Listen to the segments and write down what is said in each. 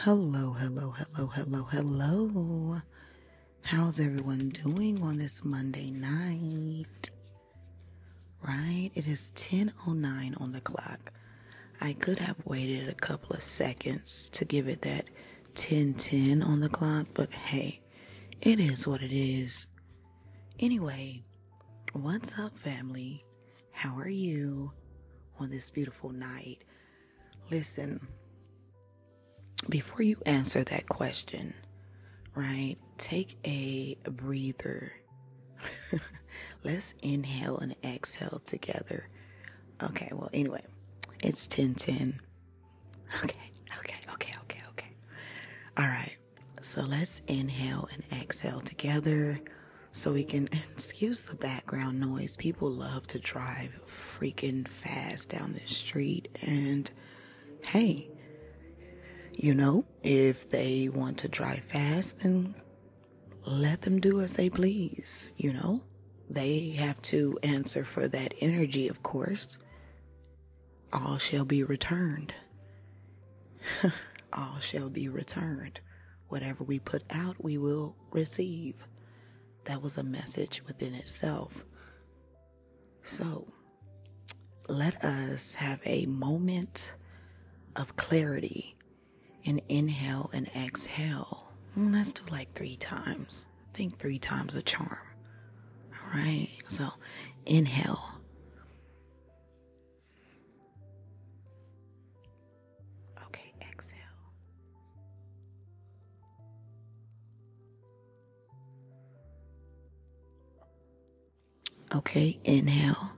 Hello, hello, hello, hello, hello. How's everyone doing on this Monday night? Right? It is 10:09 on the clock. I could have waited a couple of seconds to give it that 10:10 on the clock, but hey, it is what it is. Anyway, what's up family? How are you on this beautiful night? Listen, before you answer that question, right, take a breather. Let's inhale and exhale together. Okay, well, anyway, it's 1010. Okay, okay, okay, okay, okay. All right, so let's inhale and exhale together so we can excuse the background noise. People love to drive freaking fast down the street, and hey, you know, if they want to drive fast, then let them do as they please. You know, they have to answer for that energy, of course. All shall be returned. All shall be returned. Whatever we put out, we will receive. That was a message within itself. So, let us have a moment of clarity and inhale and exhale. Mm, let's do like three times. I think three times a charm. All right. So inhale. Okay, exhale. Okay, inhale.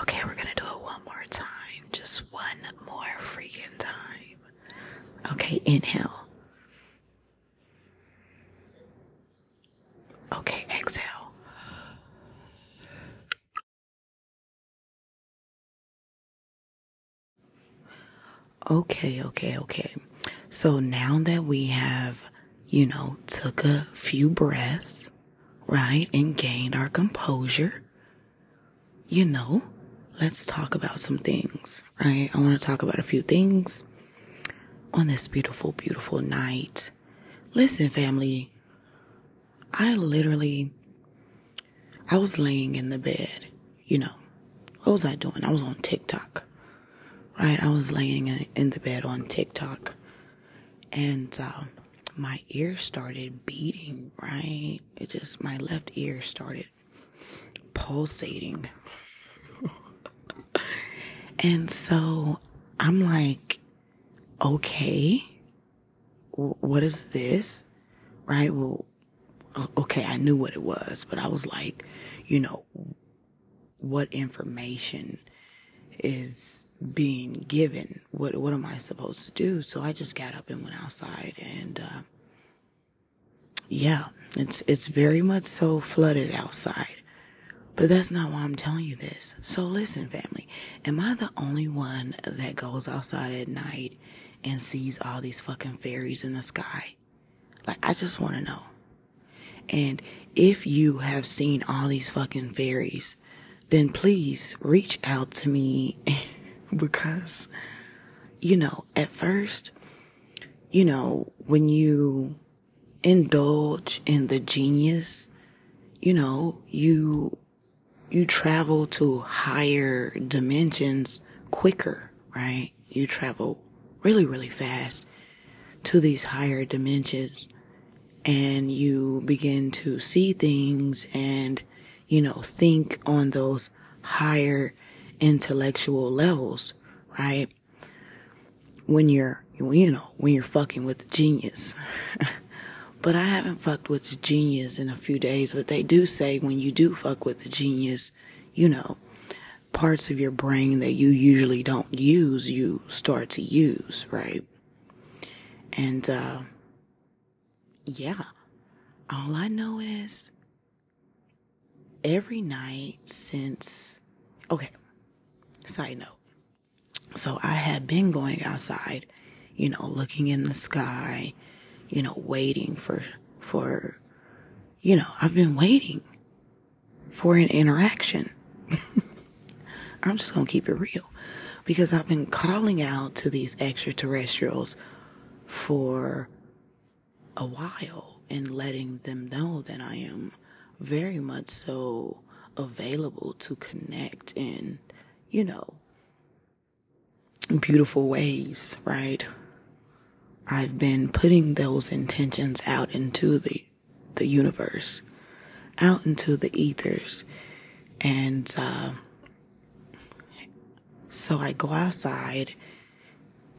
Okay, we're gonna do it one more time. Just one more freaking time. Okay, inhale. Okay, exhale. Okay, okay, okay. So now that we have, you know, took a few breaths, right, and gained our composure, you know, let's talk about some things, right? I want to talk about a few things on this beautiful, beautiful night. Listen, family, I literally, I was laying in the bed, you know, what was I doing? I was on TikTok, right? I was laying in the bed on TikTok and, uh, my ear started beating, right? It just, my left ear started pulsating and so I'm like, okay, what is this? Right? Well, okay, I knew what it was, but I was like, you know, what information is being given? What what am I supposed to do? So I just got up and went outside and uh, yeah, it's it's very much so flooded outside. But that's not why I'm telling you this. So listen, family. Am I the only one that goes outside at night and sees all these fucking fairies in the sky? Like, I just want to know. And if you have seen all these fucking fairies, then please reach out to me because, you know, at first, you know, when you indulge in the genius, you know, you you travel to higher dimensions quicker, right? You travel really, really fast to these higher dimensions and you begin to see things and, you know, think on those higher intellectual levels, right? When you're, you know, when you're fucking with genius. But I haven't fucked with the genius in a few days, but they do say when you do fuck with the genius, you know, parts of your brain that you usually don't use, you start to use, right? And, uh, yeah, all I know is every night since, okay, side note. So I had been going outside, you know, looking in the sky, you know, waiting for, for, you know, I've been waiting for an interaction. I'm just going to keep it real because I've been calling out to these extraterrestrials for a while and letting them know that I am very much so available to connect in, you know, beautiful ways, right? I've been putting those intentions out into the the universe, out into the ethers, and uh, so I go outside,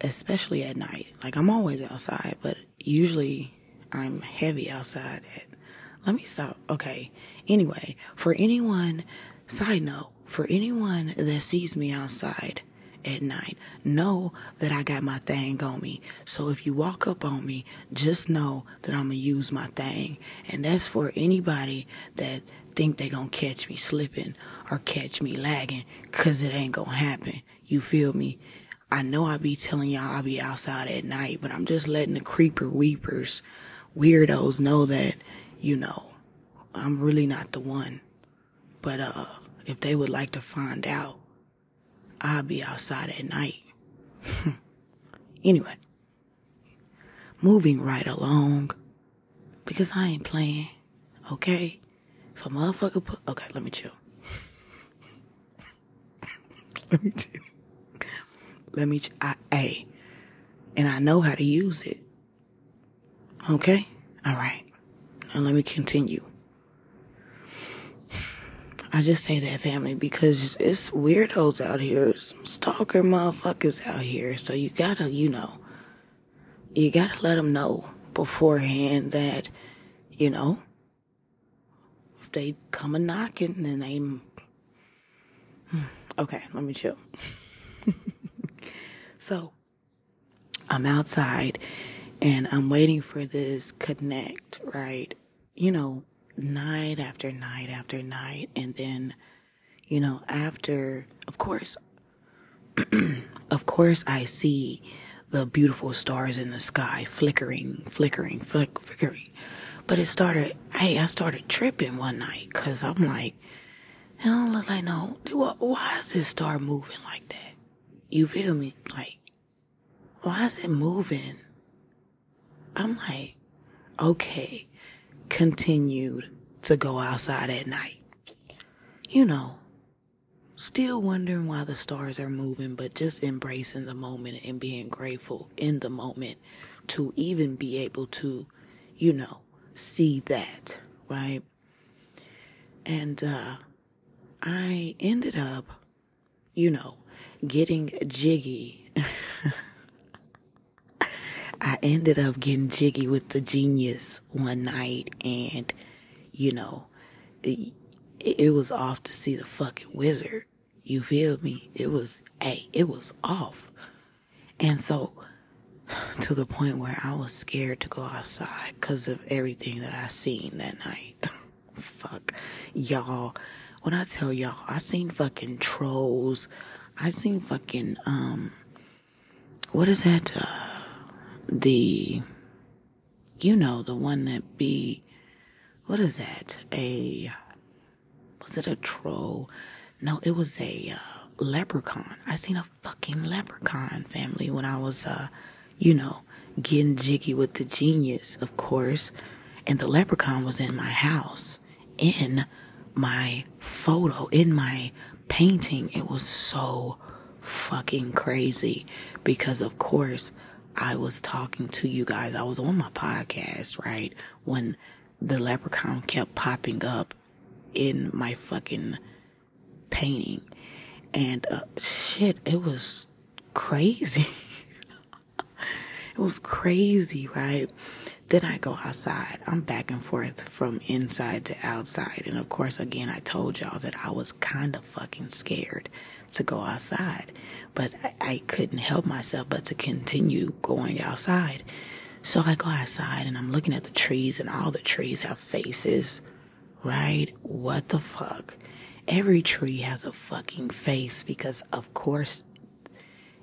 especially at night. Like I'm always outside, but usually I'm heavy outside at. Let me stop. Okay. Anyway, for anyone, side note, for anyone that sees me outside at night, know that I got my thing on me. So if you walk up on me, just know that I'm gonna use my thing. And that's for anybody that think they gonna catch me slipping or catch me lagging, cause it ain't gonna happen. You feel me? I know I be telling y'all I be outside at night, but I'm just letting the creeper weepers, weirdos know that, you know, I'm really not the one. But, uh, if they would like to find out, I'll be outside at night. anyway, moving right along, because I ain't playing, okay? If a motherfucker put, okay, let me chill. let me chill. Let me, ch- I, and I know how to use it. Okay? Alright. Now let me continue. I just say that family because it's weirdos out here, some stalker motherfuckers out here. So you gotta, you know, you gotta let them know beforehand that, you know, if they come a knocking and they, hmm, okay, let me chill. so I'm outside and I'm waiting for this connect, right? You know, night after night after night. And then, you know, after, of course, of course, I see the beautiful stars in the sky flickering, flickering, flick, flickering. But it started, hey, I started tripping one night because I'm like, it don't look like no, why is this star moving like that? You feel me? Like, why is it moving? I'm like, okay continued to go outside at night. You know, still wondering why the stars are moving, but just embracing the moment and being grateful in the moment to even be able to, you know, see that, right? And uh, I ended up, you know, getting jiggy I ended up getting jiggy with the genius one night and, you know, it, it was off to see the fucking wizard. You feel me? It was, hey, it was off. And so, to the point where I was scared to go outside because of everything that I seen that night. Fuck. Y'all, when I tell y'all, I seen fucking trolls. I seen fucking, um, what is that, uh, the, you know, the one that be, what is that? A, was it a troll? No, it was a uh, leprechaun. I seen a fucking leprechaun family when I was, uh, you know, getting jiggy with the genius, of course. And the leprechaun was in my house, in my photo, in my painting. It was so fucking crazy because, of course, I was talking to you guys. I was on my podcast, right? When the leprechaun kept popping up in my fucking painting. And uh, shit, it was crazy. it was crazy, right? Then I go outside. I'm back and forth from inside to outside. And of course, again, I told y'all that I was kind of fucking scared to go outside, but I, I couldn't help myself but to continue going outside. So I go outside and I'm looking at the trees and all the trees have faces, right? What the fuck? Every tree has a fucking face because of course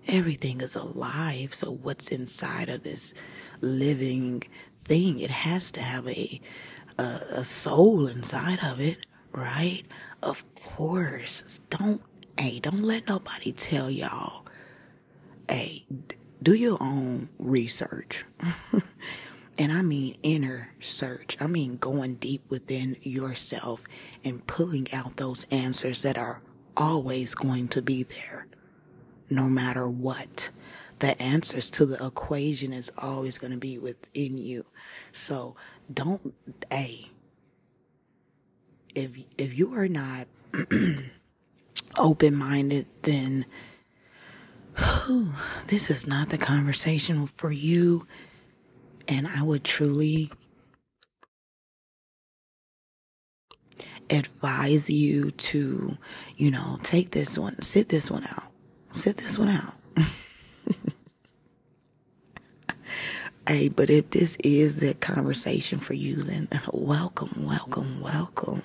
everything is alive. So what's inside of this living thing? It has to have a, a, a soul inside of it, right? Of course. Don't, hey, don't let nobody tell y'all, hey, do your own research. and I mean inner search. I mean going deep within yourself and pulling out those answers that are always going to be there, no matter what. The answers to the equation is always going to be within you. So don't, hey, if, if you are not open minded, then whew, this is not the conversation for you. And I would truly advise you to, you know, take this one, sit this one out, sit this one out. hey, but if this is the conversation for you, then welcome, welcome, welcome.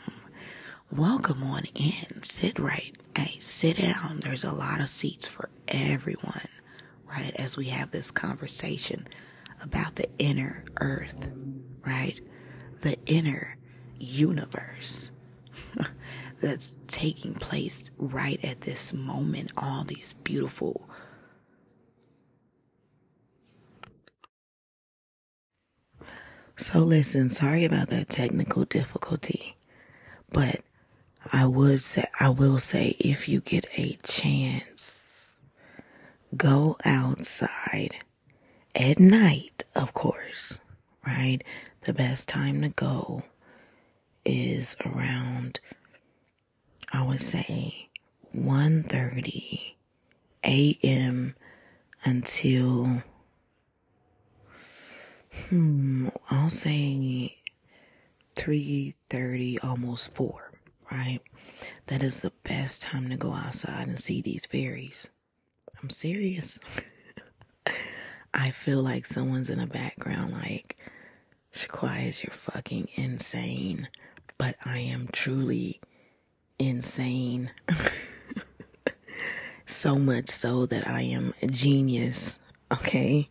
Welcome on in. Sit right. Hey, sit down. There's a lot of seats for everyone, right? As we have this conversation about the inner earth, right? The inner universe that's taking place right at this moment. All these beautiful So listen, sorry about that technical difficulty, but I would say, I will say if you get a chance, go outside at night, of course, right? The best time to go is around, I would say 1.30 a.m. until, hmm, I'll say 3.30, almost 4, right? That is the best time to go outside and see these fairies. I'm serious. I feel like someone's in the background like, Shaquai, you're fucking insane. But I am truly insane. so much so that I am a genius, okay?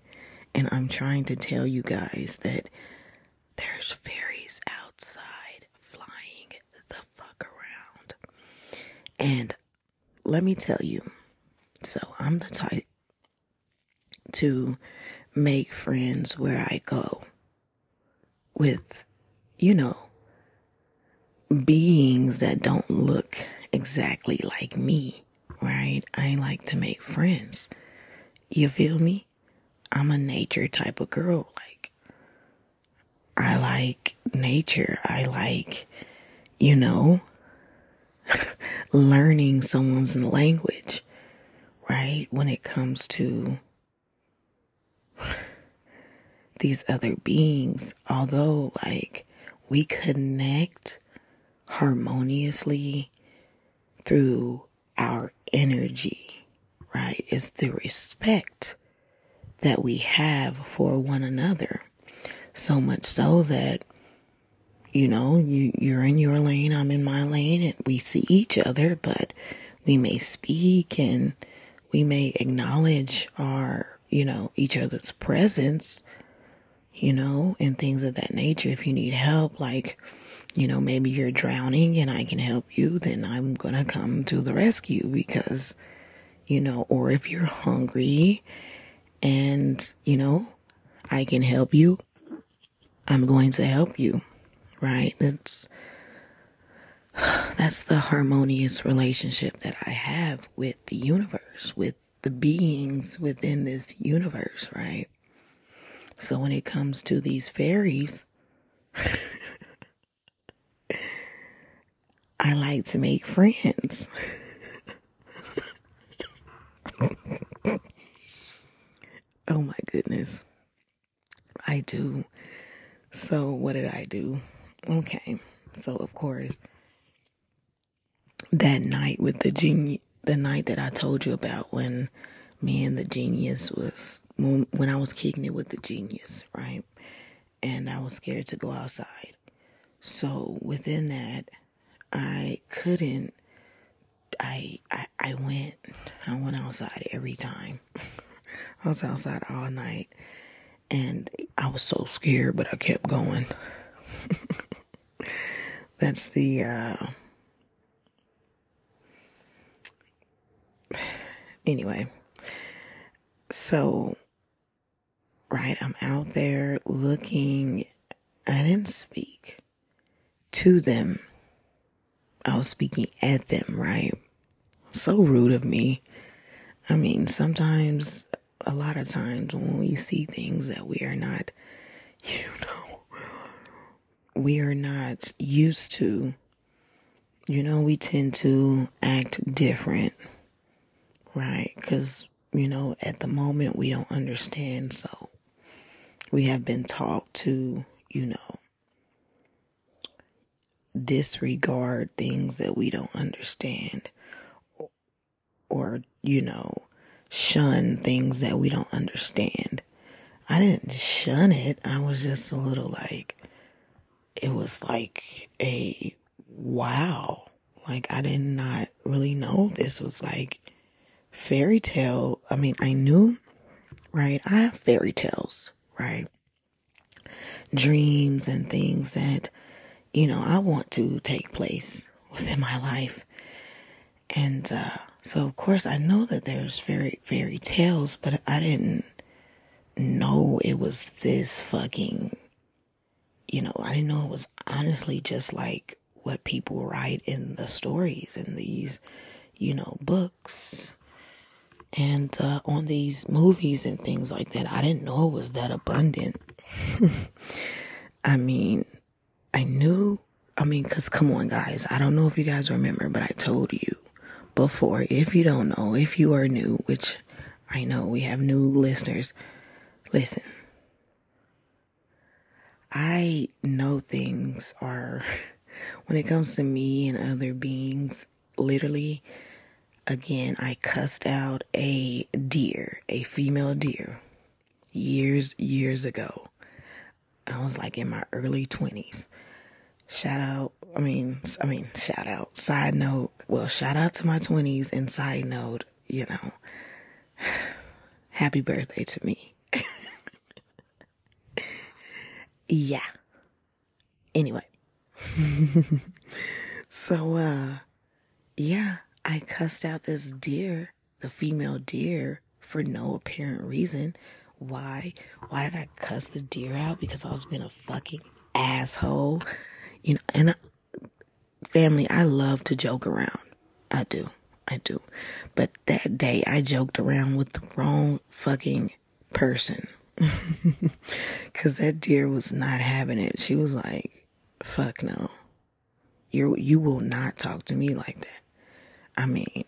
And I'm trying to tell you guys that there's fairies outside flying the fuck around. And let me tell you, so I'm the type to make friends where I go with, you know, beings that don't look exactly like me, right? I like to make friends. You feel me? I'm a nature type of girl. Like, I like nature. I like, you know, learning someone's language, right? When it comes to these other beings, although like we connect harmoniously through our energy, right? It's the respect that we have for one another. So much so that, you know, you, you're in your lane, I'm in my lane, and we see each other, but we may speak and we may acknowledge our, you know, each other's presence, you know, and things of that nature. If you need help, like, you know, maybe you're drowning and I can help you, then I'm going to come to the rescue because, you know, or if you're hungry and, you know, I can help you, I'm going to help you, right? That's, that's the harmonious relationship that I have with the universe, with the beings within this universe, right? So when it comes to these fairies, I like to make friends. oh my goodness. I do. So, what did I do? Okay. So, of course, that night with the genius, the night that I told you about when me and the genius was, when, when I was kicking it with the genius, right? And I was scared to go outside. So, within that, I couldn't, I, I, I went, I went outside every time. I was outside all night and I was so scared, but I kept going. That's the, uh, anyway. So, right, I'm out there looking. I didn't speak to them. I was speaking at them, right? So rude of me. I mean, sometimes, a lot of times when we see things that we are not, you know, we are not used to, you know, we tend to act different, right? Because, you know, at the moment we don't understand. So we have been taught to, you know, disregard things that we don't understand or, you know, shun things that we don't understand. I didn't shun it. I was just a little like, it was like a wow. Like I did not really know this was like fairy tale. I mean, I knew, right? I have fairy tales, right? Dreams and things that, you know, I want to take place within my life. And, uh, so of course I know that there's fairy fairy tales, but I didn't know it was this fucking you know, I didn't know it was honestly just like what people write in the stories in these, you know, books and uh, on these movies and things like that. I didn't know it was that abundant. I mean, I knew, I mean, because come on, guys, I don't know if you guys remember, but I told you before. If you don't know, if you are new, which I know we have new listeners, listen. I know things are, when it comes to me and other beings, literally, again, I cussed out a deer, a female deer, years, years ago. I was like in my early 20s. Shout out, I mean, I mean, shout out, side note, well, shout out to my 20s and side note, you know, happy birthday to me. yeah. Anyway. so, uh, yeah, I cussed out this deer, the female deer, for no apparent reason. Why? Why did I cuss the deer out? Because I was being a fucking asshole. You know, and I, family, I love to joke around. I do. I do. But that day I joked around with the wrong fucking person. Cause that deer was not having it. She was like, fuck no. You you will not talk to me like that. I mean,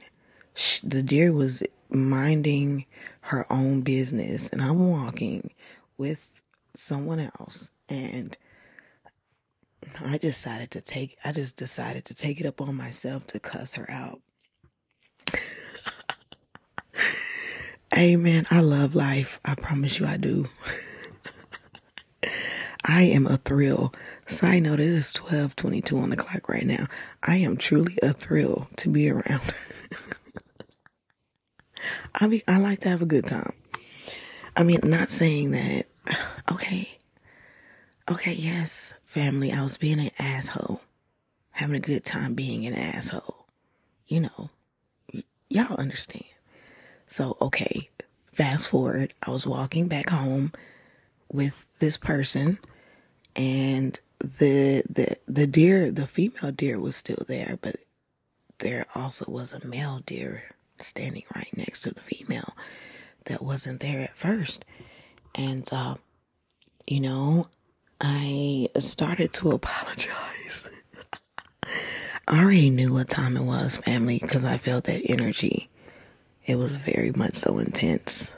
the deer was minding her own business and I'm walking with someone else and I decided to take I just decided to take it up on myself to cuss her out. Man, I love life. I promise you I do. I am a thrill. Side note, it is 1222 on the clock right now. I am truly a thrill to be around. I mean, I like to have a good time. I mean, not saying that, okay, okay, yes, family, I was being an asshole, having a good time being an asshole. You know, y- y'all understand. So, okay, fast forward, I was walking back home with this person and the the the deer the female deer was still there but there also was a male deer standing right next to the female that wasn't there at first. And uh you know i started to apologize. I already knew what time it was family because i felt that energy it was very much so intense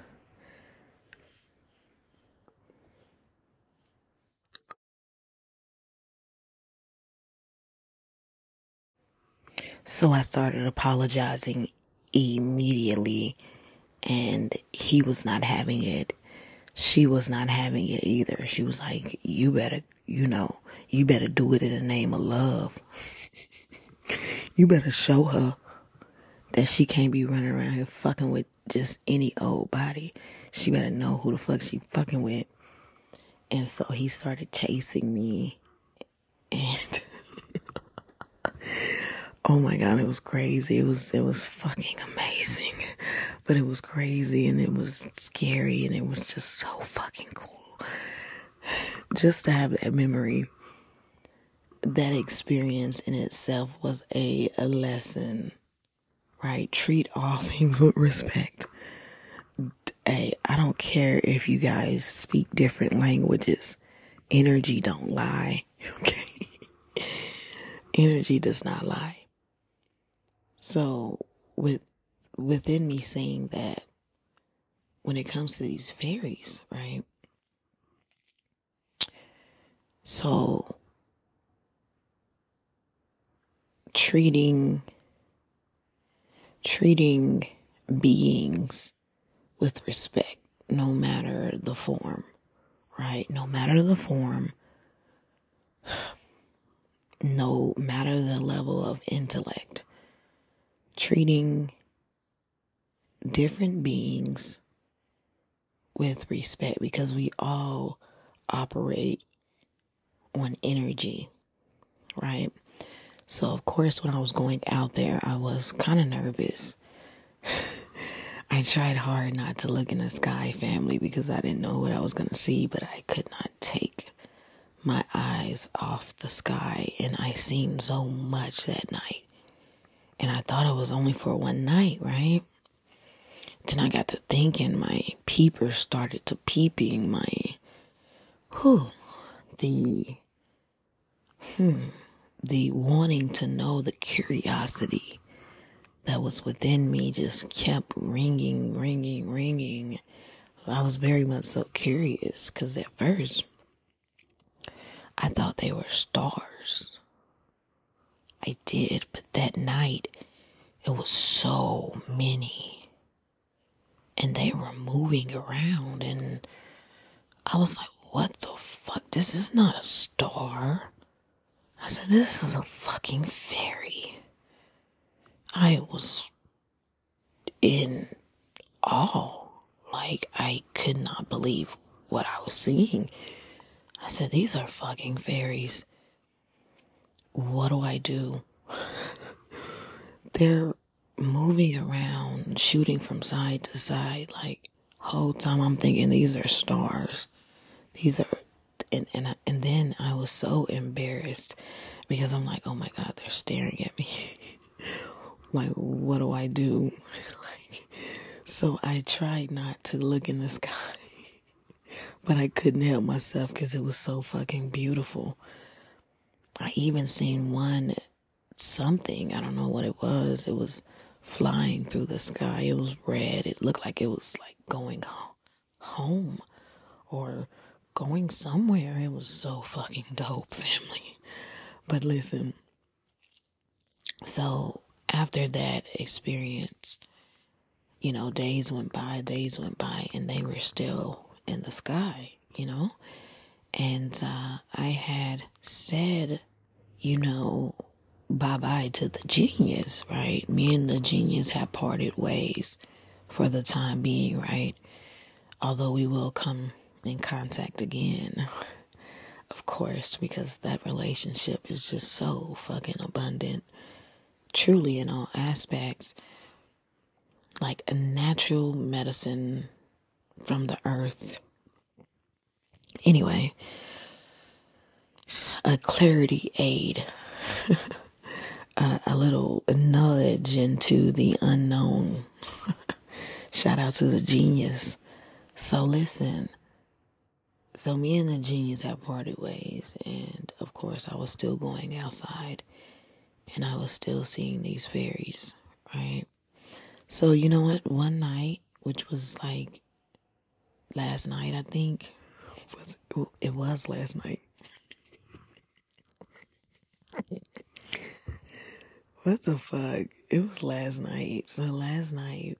So I started apologizing immediately, and he was not having it. She was not having it either. She was like, You better, you know, you better do it in the name of love. you better show her that she can't be running around here fucking with just any old body. She better know who the fuck she fucking with. And so he started chasing me and oh my god, it was crazy. It was it was fucking amazing. But it was crazy and it was scary and it was just so fucking cool. Just to have that memory. That experience in itself was a, a lesson, right? Treat all things with respect. Hey, I don't care if you guys speak different languages. Energy don't lie. Okay. Energy does not lie. So with within me saying that when it comes to these fairies, right? So treating treating beings with respect no matter the form, right? No matter the form, no matter the level of intellect, treating different beings with respect because we all operate on energy, right? So, of course, when I was going out there, I was kind of nervous. I tried hard not to look in the sky, family, because I didn't know what I was going to see, but I could not take my eyes off the sky. And I seen so much that night. And I thought it was only for one night, right? Then I got to thinking, my peepers started to peeping, my, whew, the, hmm, the wanting to know, the curiosity that was within me just kept ringing, ringing, ringing. I was very much so curious because at first I thought they were stars. I did, but that night it was so many and they were moving around and I was like, what the fuck? This is not a star. I said, this is a fucking fairy. I was in awe. Like, I could not believe what I was seeing. I said, these are fucking fairies. What do I do? They're moving around, shooting from side to side. Like whole time, I'm thinking these are stars. These are, and and and then I was so embarrassed because I'm like, oh my god, they're staring at me. like, what do I do? like, so I tried not to look in the sky, but I couldn't help myself because it was so fucking beautiful. I even seen one something. I don't know what it was. It was flying through the sky. It was red. It looked like it was like going home or going somewhere. It was so fucking dope, family. But listen, so after that experience, you know, days went by, days went by, and they were still in the sky, you know? And uh, I had said, you know, bye bye to the genius, right? Me and the genius have parted ways for the time being, right? Although we will come in contact again, of course, because that relationship is just so fucking abundant, truly in all aspects. Like a natural medicine from the earth. Anyway, a clarity aid. a, a little nudge into the unknown. Shout out to the genius. So listen. So me and the genius have parted ways, and of course, I was still going outside, and I was still seeing these fairies, right? So you know what? One night, which was like last night, I think, was it was last night. What the fuck? It was last night. So last night,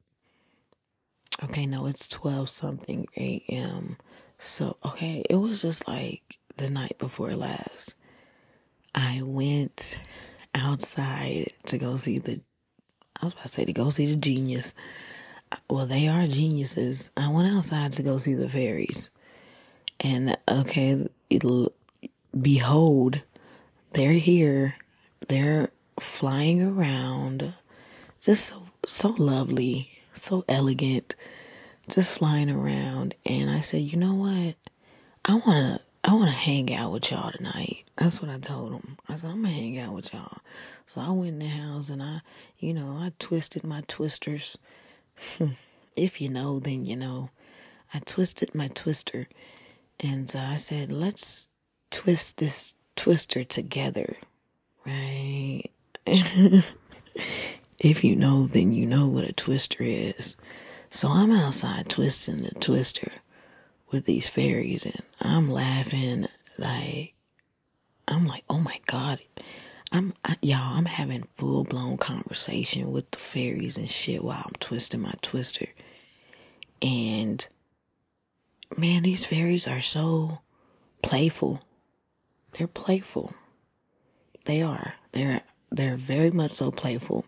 okay, no, it's 12 something a.m. So, okay, it was just like the night before last. I went outside to go see the, I was about to say to go see the genius. Well, they are geniuses. I went outside to go see the fairies. And, okay, it'll, behold, they're here. They're flying around. Just so, so lovely, so elegant, just flying around. And I said, you know what? I want to, I want to hang out with y'all tonight. That's what I told them. I said, I'm going to hang out with y'all. So I went in the house and I, you know, I twisted my twisters. if you know, then you know. I twisted my twister and uh, I said, let's twist this twister together, right? if you know, then you know what a twister is. So I'm outside twisting the twister with these fairies and I'm laughing like, I'm like, oh my God. I'm, I, y'all, I'm having full blown conversation with the fairies and shit while I'm twisting my twister. And man, these fairies are so playful. They're playful. They are. They're they're very much so playful.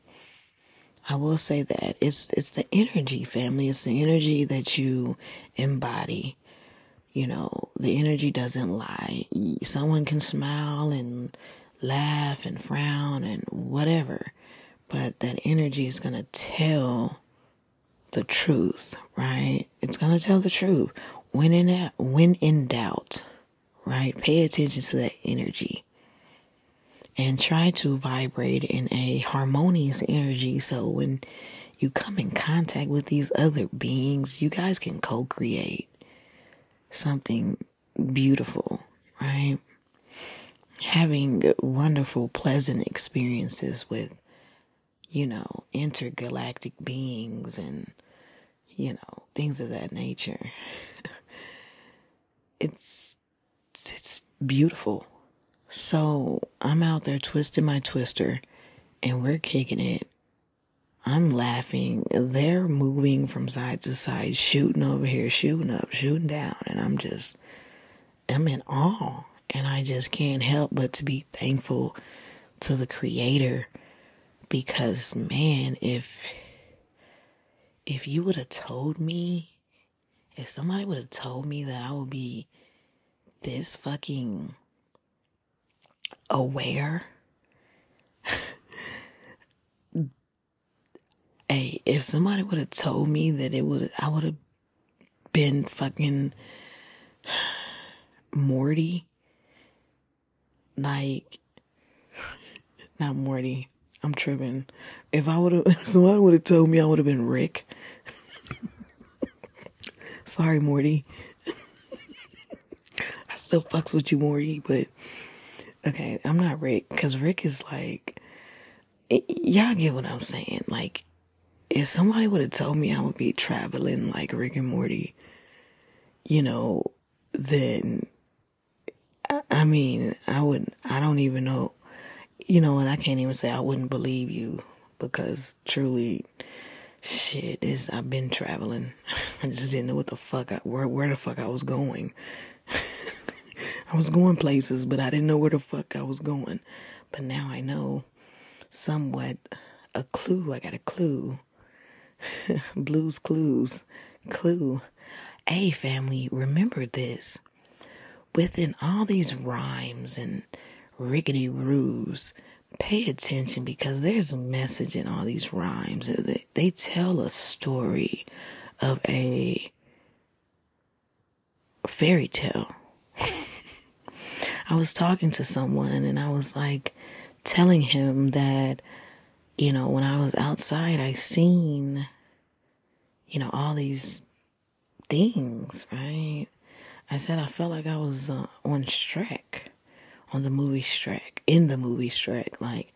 I will say that it's it's the energy, family. It's the energy that you embody. You know, the energy doesn't lie. Someone can smile and laugh and frown and whatever, but that energy is gonna tell the truth, right? It's gonna tell the truth. When in when in doubt, right? Pay attention to that energy and try to vibrate in a harmonious energy so when you come in contact with these other beings, you guys can co-create something beautiful, right? Having wonderful, pleasant experiences with, you know, intergalactic beings and, you know, things of that nature. it's it's beautiful. So I'm out there twisting my twister and we're kicking it. I'm laughing. They're moving from side to side, shooting over here, shooting up, shooting down. And I'm just, I'm in awe. And I just can't help but to be thankful to the creator because man, if, if you would have told me if somebody would have told me that I would be this fucking aware, hey, if somebody would have told me that it would, I would have been fucking Morty, like, not Morty. I'm tripping. If I would have, if somebody would have told me I would have been Rick. Sorry, Morty. I still fucks with you, Morty, but okay, I'm not Rick because Rick is like, y'all get what I'm saying. Like, if somebody would have told me I would be traveling like Rick and Morty, you know, then I mean, I wouldn't, I don't even know, you know, and I can't even say I wouldn't believe you because truly, Shit, is I've been traveling. I just didn't know what the fuck I, where where the fuck I was going. I was going places, but I didn't know where the fuck I was going. But now I know somewhat a clue. I got a clue. Blues clues. Clue. Hey family, remember this. Within all these rhymes and rickety roos, pay attention because there's a message in all these rhymes. They, they tell a story of a fairy tale. I was talking to someone and I was like telling him that, you know, when I was outside, I seen, you know, all these things, right? I said I felt like I was uh, on Shrek on the movie Shrek, in the movie Shrek, like,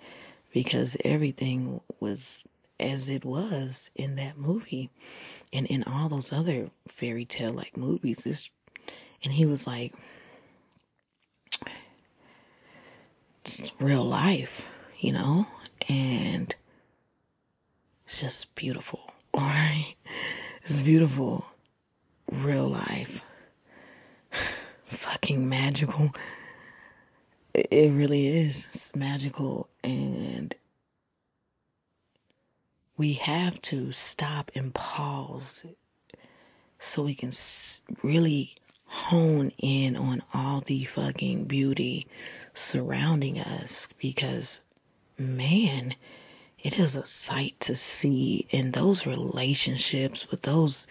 because everything was as it was in that movie and in all those other fairy tale like movies. This, and he was like, it's real life, you know, and it's just beautiful. All right. It's beautiful. Real life. Fucking magical it really is it's magical and we have to stop and pause so we can really hone in on all the fucking beauty surrounding us because, man, it is a sight to see in those relationships with those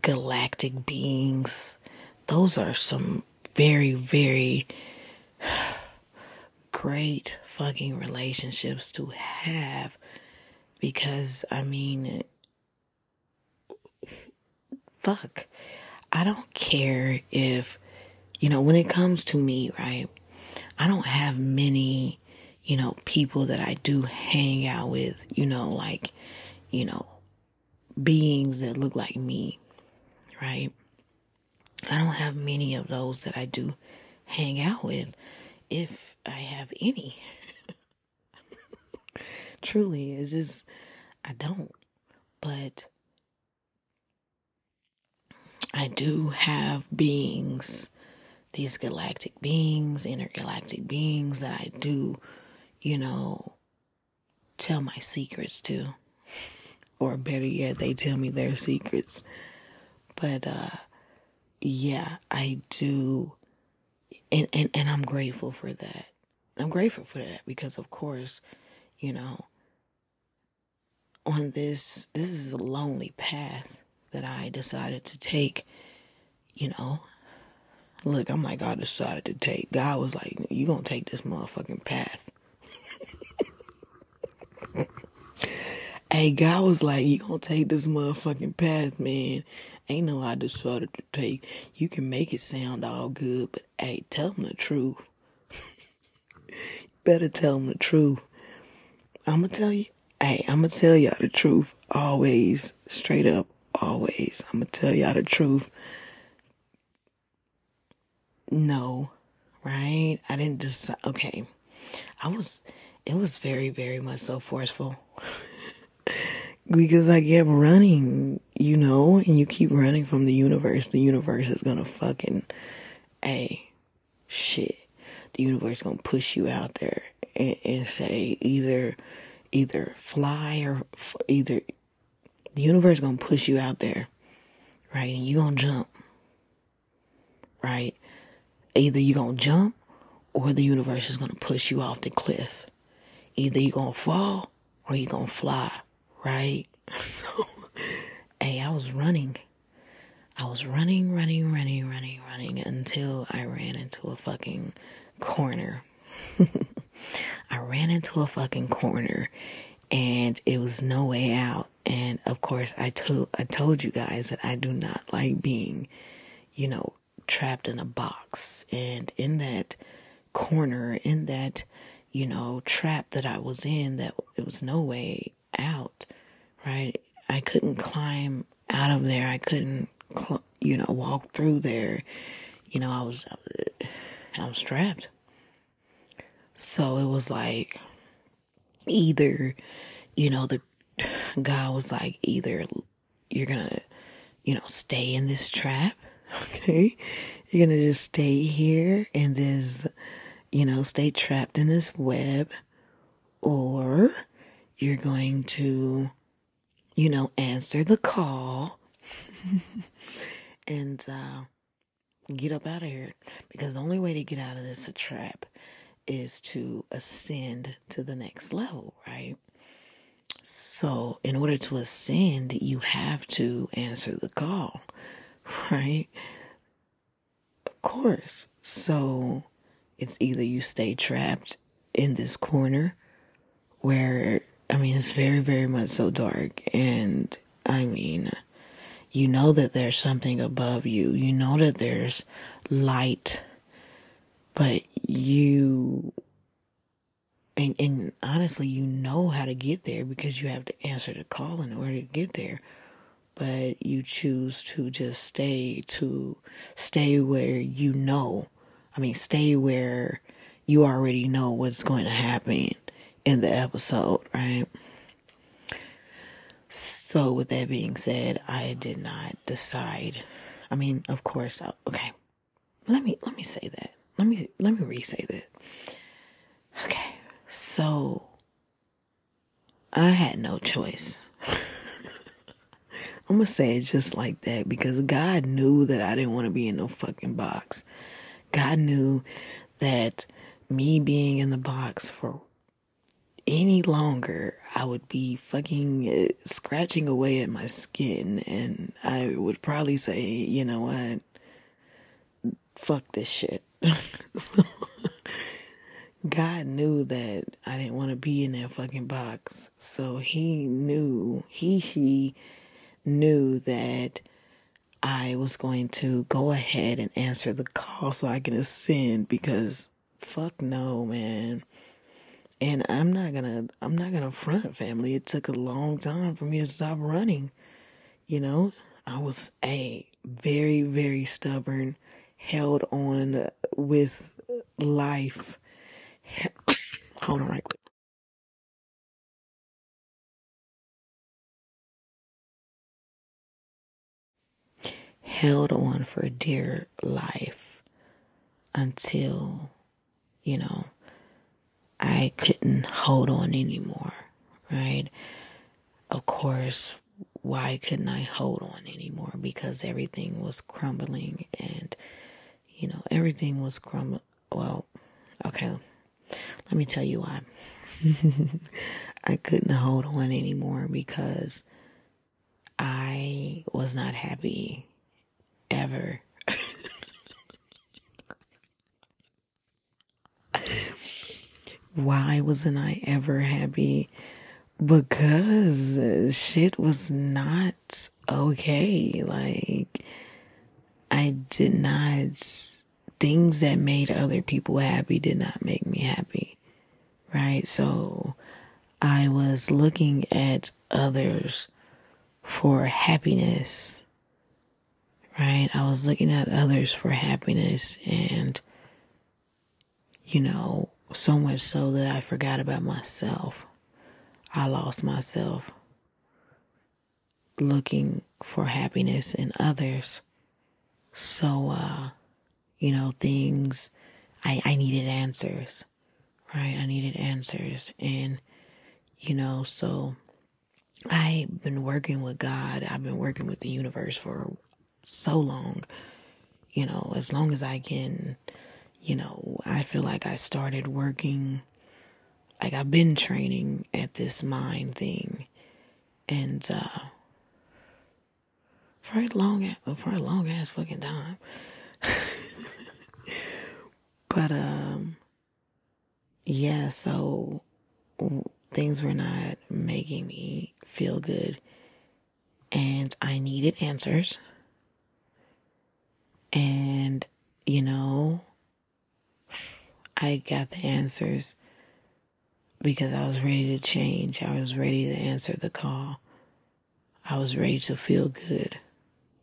galactic beings. Those are some very, very great fucking relationships to have because, I mean, fuck. I don't care if, you know, when it comes to me, right? I don't have many, you know, people that I do hang out with, you know, like, you know, beings that look like me, right? I don't have many of those that I do hang out with, if I have any. Truly, it's just, I don't. But I do have beings, these galactic beings, intergalactic beings that I do, you know, tell my secrets to. Or better yet, they tell me their secrets. But, uh, yeah, I do. And, and, and I'm grateful for that. I'm grateful for that because, of course, you know, on this, this is a lonely path that I decided to take, you know. Look, I'm like, I decided to take. God was like, you gonna take this motherfucking path. hey, God was like, you gonna take this motherfucking path, man. Ain't no I decided to take. You can make it sound all good, but hey, tell them the truth. Better tell them the truth. I'm gonna tell you, hey, I'm gonna tell y'all the truth always, straight up always. I'm gonna tell y'all the truth. No, right? I didn't decide. Okay, I was. It was very, very much so forceful because I kept running, you know, and you keep running from the universe. The universe is gonna fucking, a shit. The universe is gonna push you out there and, and say either, either fly or either the universe is gonna push you out there, right? And you gonna jump, right? Either you're gonna jump or the universe is gonna push you off the cliff. Either you're gonna fall or you're gonna fly, right? So, hey, I was running. I was running, running, running, running, running until I ran into a fucking corner. I ran into a fucking corner and it was no way out. And of course, I told I told you guys that I do not like being, you know, trapped in a box. And in that corner, in that, you know, trap that I was in, that it was no way out, right? I couldn't climb out of there. I couldn't, cl- you know, walk through there. You know, I was, I was trapped. So it was like either, you know, the God was like, either you're gonna, you know, stay in this trap, okay? You're gonna just stay here in this, you know, stay trapped in this web, or you're going to, you know, answer the call and uh, get up out of here. Because the only way to get out of this trap is to ascend to the next level, right? So, in order to ascend, you have to answer the call, right? Of course. So, it's either you stay trapped in this corner where, I mean, it's very, very much so dark. And, I mean, you know that there's something above you, you know that there's light, but you and, and honestly, you know how to get there because you have to answer the call in order to get there. But you choose to just stay to stay where you know. I mean, stay where you already know what's going to happen in the episode, right? So, with that being said, I did not decide. I mean, of course, I, okay. Let me let me say that. Let me let me re-say that. Okay. So I had no choice. I'm gonna say it just like that because God knew that I didn't want to be in no fucking box. God knew that me being in the box for any longer, I would be fucking uh, scratching away at my skin and I would probably say, you know what? Fuck this shit. God knew that I didn't want to be in that fucking box. So he knew, he, she knew that I was going to go ahead and answer the call so I can ascend because fuck no, man. And I'm not gonna, I'm not gonna front family. It took a long time for me to stop running. You know, I was a very, very stubborn, held on with life. Hold on right quick. Held on for dear life until, you know, I couldn't hold on anymore, right? Of course, why couldn't I hold on anymore? Because everything was crumbling and, you know, everything was crumbling. Well, okay, let me tell you why. I couldn't hold on anymore because I was not happy ever. Why wasn't I ever happy? Because shit was not okay. Like, I did not, things that made other people happy did not make me happy. Right? So, I was looking at others for happiness right? I was looking at others for happiness and, you know, so much so that I forgot about myself. I lost myself looking for happiness in others. So, uh, you know, things, I, I needed answers, right? I needed answers. And, you know, so I've been working with God. I've been working with the universe for so long. You know, as long as I can, you know, I feel like I started working, like I've been training at this mind thing. And, uh, for a long, for a long ass fucking time. but, um, yeah, so things were not making me feel good. And I needed answers. And, you know, I got the answers because I was ready to change. I was ready to answer the call. I was ready to feel good.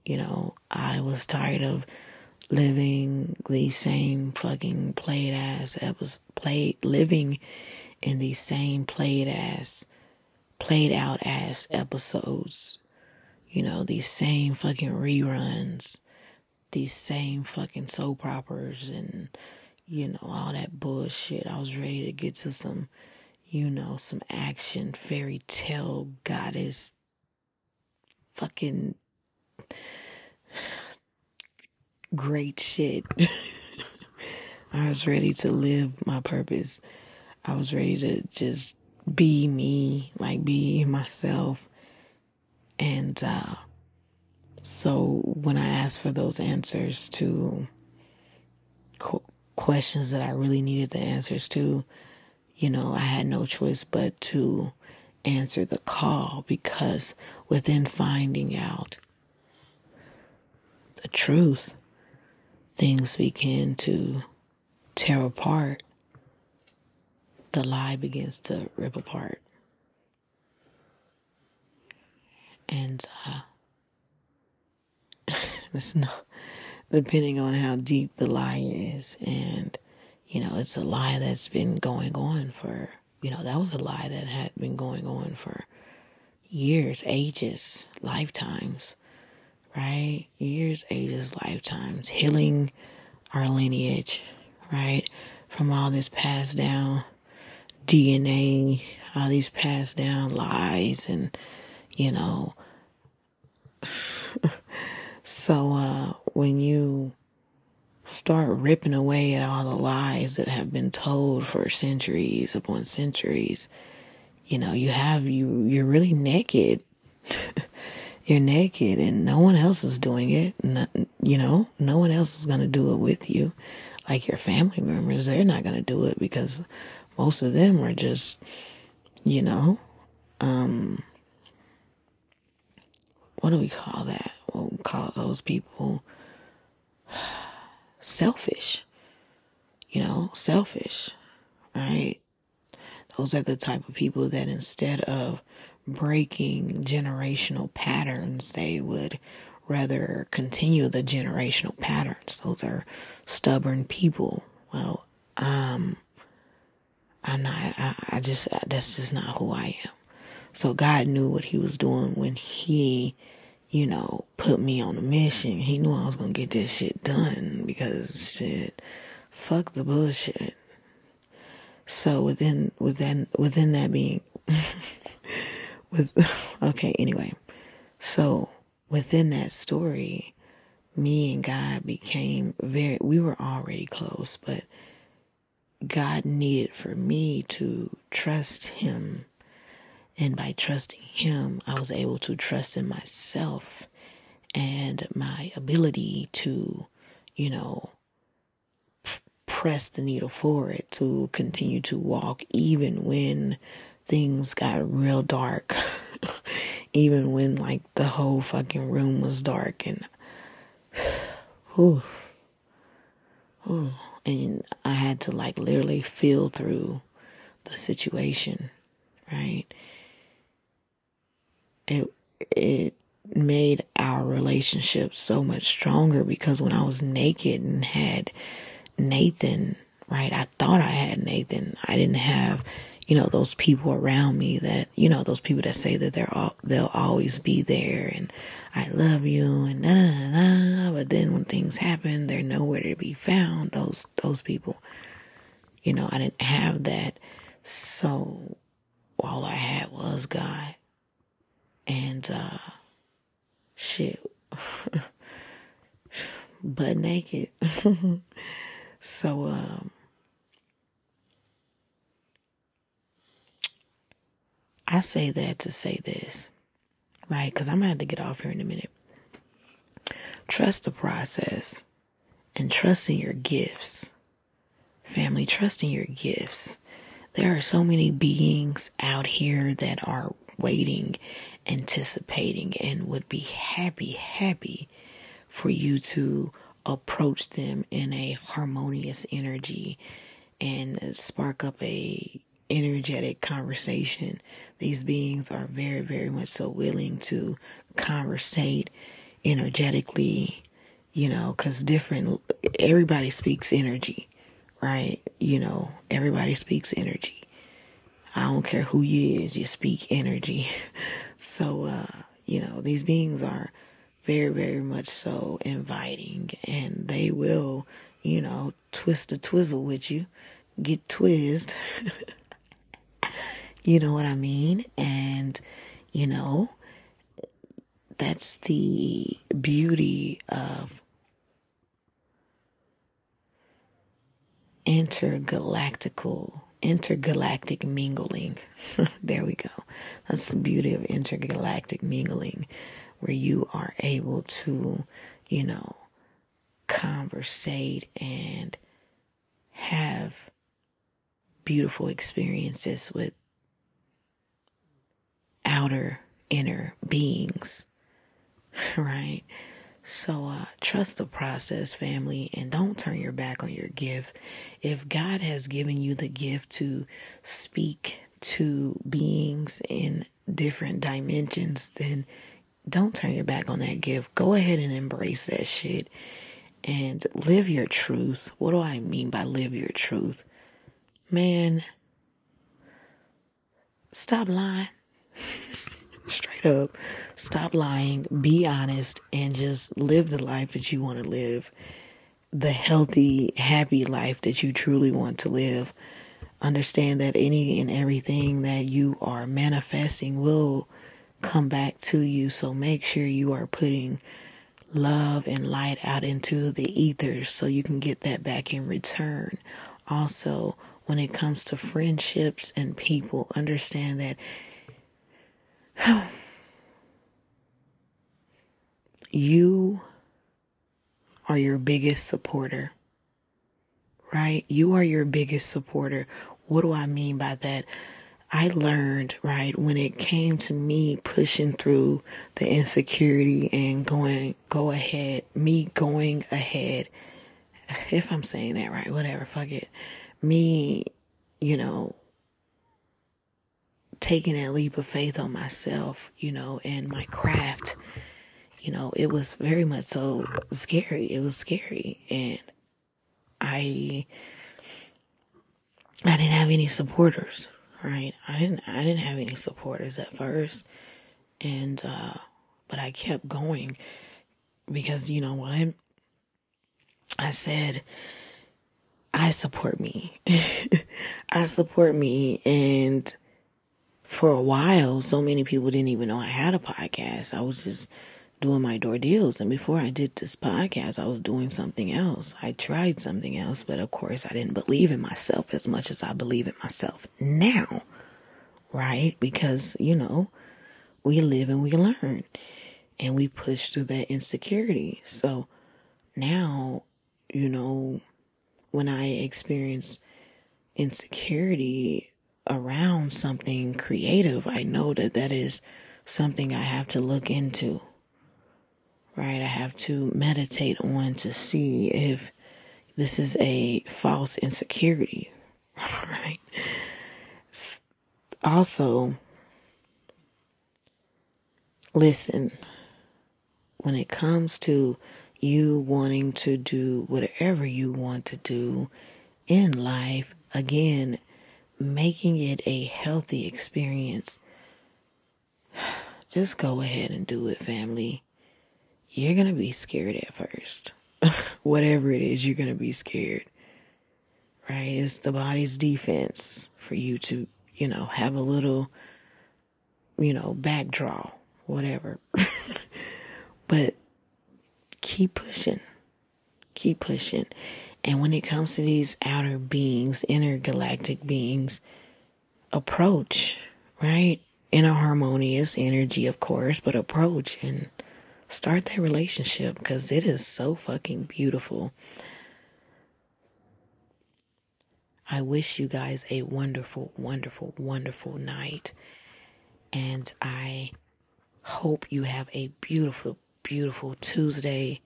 You know, I was tired of living these same fucking played ass episodes, played, living in these same played ass, played out ass episodes. You know, these same fucking reruns these same fucking soap operas and, you know, all that bullshit. I was ready to get to some, you know, some action fairy tale goddess fucking great shit. I was ready to live my purpose. I was ready to just be me, like be myself. And, uh, so when I asked for those answers to qu- questions that I really needed the answers to, you know, I had no choice but to answer the call because within finding out the truth, things begin to tear apart. The lie begins to rip apart. And, uh, it's not, depending on how deep the lie is. And, you know, it's a lie that's been going on for, you know, that was a lie that had been going on for years, ages, lifetimes, right? Years, ages, lifetimes, healing our lineage, right? From all this passed down DNA, all these passed down lies and, you know, So, uh, when you start ripping away at all the lies that have been told for centuries upon centuries. You know, you have you you're really naked. you're naked and no one else is doing it. Not, you know, no one else is going to do it with you. Like your family members, they're not going to do it because most of them are just, you know, um, what do we call that? We call those people? selfish. You know, selfish, right? Those are the type of people that instead of breaking generational patterns, they would rather continue the generational patterns. Those are stubborn people. Well, um, I'm not, I, I just, that's just not who I am. So God knew what he was doing when he you know, put me on a mission. He knew I was gonna get this shit done because shit, fuck the bullshit. So within within within that being with okay, anyway. So within that story, me and God became very we were already close, but God needed for me to trust him and by trusting Him, I was able to trust in myself and my ability to, you know, press the needle forward to continue to walk even when things got real dark. even when like the whole fucking room was dark and whew, whew, and I had to like literally feel through the situation, right? It it made our relationship so much stronger because when I was naked and had Nathan, right? I thought I had Nathan. I didn't have, you know, those people around me that, you know, those people that say that they're all, they'll always be there and I love you and da da da. But then when things happen, they're nowhere to be found. Those those people, you know, I didn't have that. So all I had was God and uh shit butt naked so um I say that to say this, right? Because I'm to have to get off here in a minute. Trust the process and trust in your gifts. Family, trust in your gifts. There are so many beings out here that are waiting anticipating and would be happy, happy for you to approach them in a harmonious energy and spark up a energetic conversation. These beings are very, very much so willing to conversate energetically, you know, because different, everybody speaks energy, right? You know, everybody speaks energy. I don't care who you is, you speak energy. So, uh, you know, these beings are very, very much so inviting and they will, you know, twist a twizzle with you, get twizzed. you know what I mean? And, you know, that's the beauty of intergalactical intergalactic mingling. there we go. That's the beauty of intergalactic mingling, where you are able to, you know, conversate and have beautiful experiences with outer inner beings, right? So uh, trust the process, family, and don't turn your back on your gift. If God has given you the gift to speak to beings in different dimensions, then don't turn your back on that gift. Go ahead and embrace that shit and live your truth. What do I mean by live your truth? Man, stop lying. straight up. Stop lying, be honest, and just live the life that you want to live. The healthy, happy life that you truly want to live. Understand that any and everything that you are manifesting will come back to you. So make sure you are putting love and light out into the ethers so you can get that back in return. Also, when it comes to friendships and people, understand that you are your biggest supporter, right? You are your biggest supporter. What do I mean by that? I learned, right, when it came to me pushing through the insecurity and going, go ahead, me going ahead, if I'm saying that right, whatever, fuck it. Me, you know, taking that leap of faith on myself, you know, and my craft, you know, it was very much so scary. It was scary. And I, I didn't have any supporters, right? I didn't, I didn't have any supporters at first. And, uh, but I kept going because, you know what? I said, I support me. I support me. And for a while, so many people didn't even know I had a podcast. I was just doing my door deals. And before I did this podcast, I was doing something else. I tried something else, but of course, I didn't believe in myself as much as I believe in myself now. Right? Because, you know, we live and we learn and we push through that insecurity. So now, you know, when I experience insecurity, around something creative, I know that that is something I have to look into. Right? I have to meditate on to see if this is a false insecurity. Right? Also, listen, when it comes to you wanting to do whatever you want to do in life, again, making it a healthy experience, just go ahead and do it, family. You're going to be scared at first. Whatever it is, you're going to be scared. Right? It's the body's defense for you to, you know, have a little, you know, backdraw, whatever. but keep pushing. Keep pushing. And when it comes to these outer beings, intergalactic beings, approach, right? In a harmonious energy, of course, but approach and start that relationship because it is so fucking beautiful. I wish you guys a wonderful, wonderful, wonderful night. And I hope you have a beautiful, beautiful Tuesday.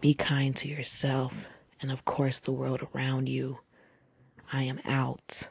Be kind to yourself and of course the world around you. I am out.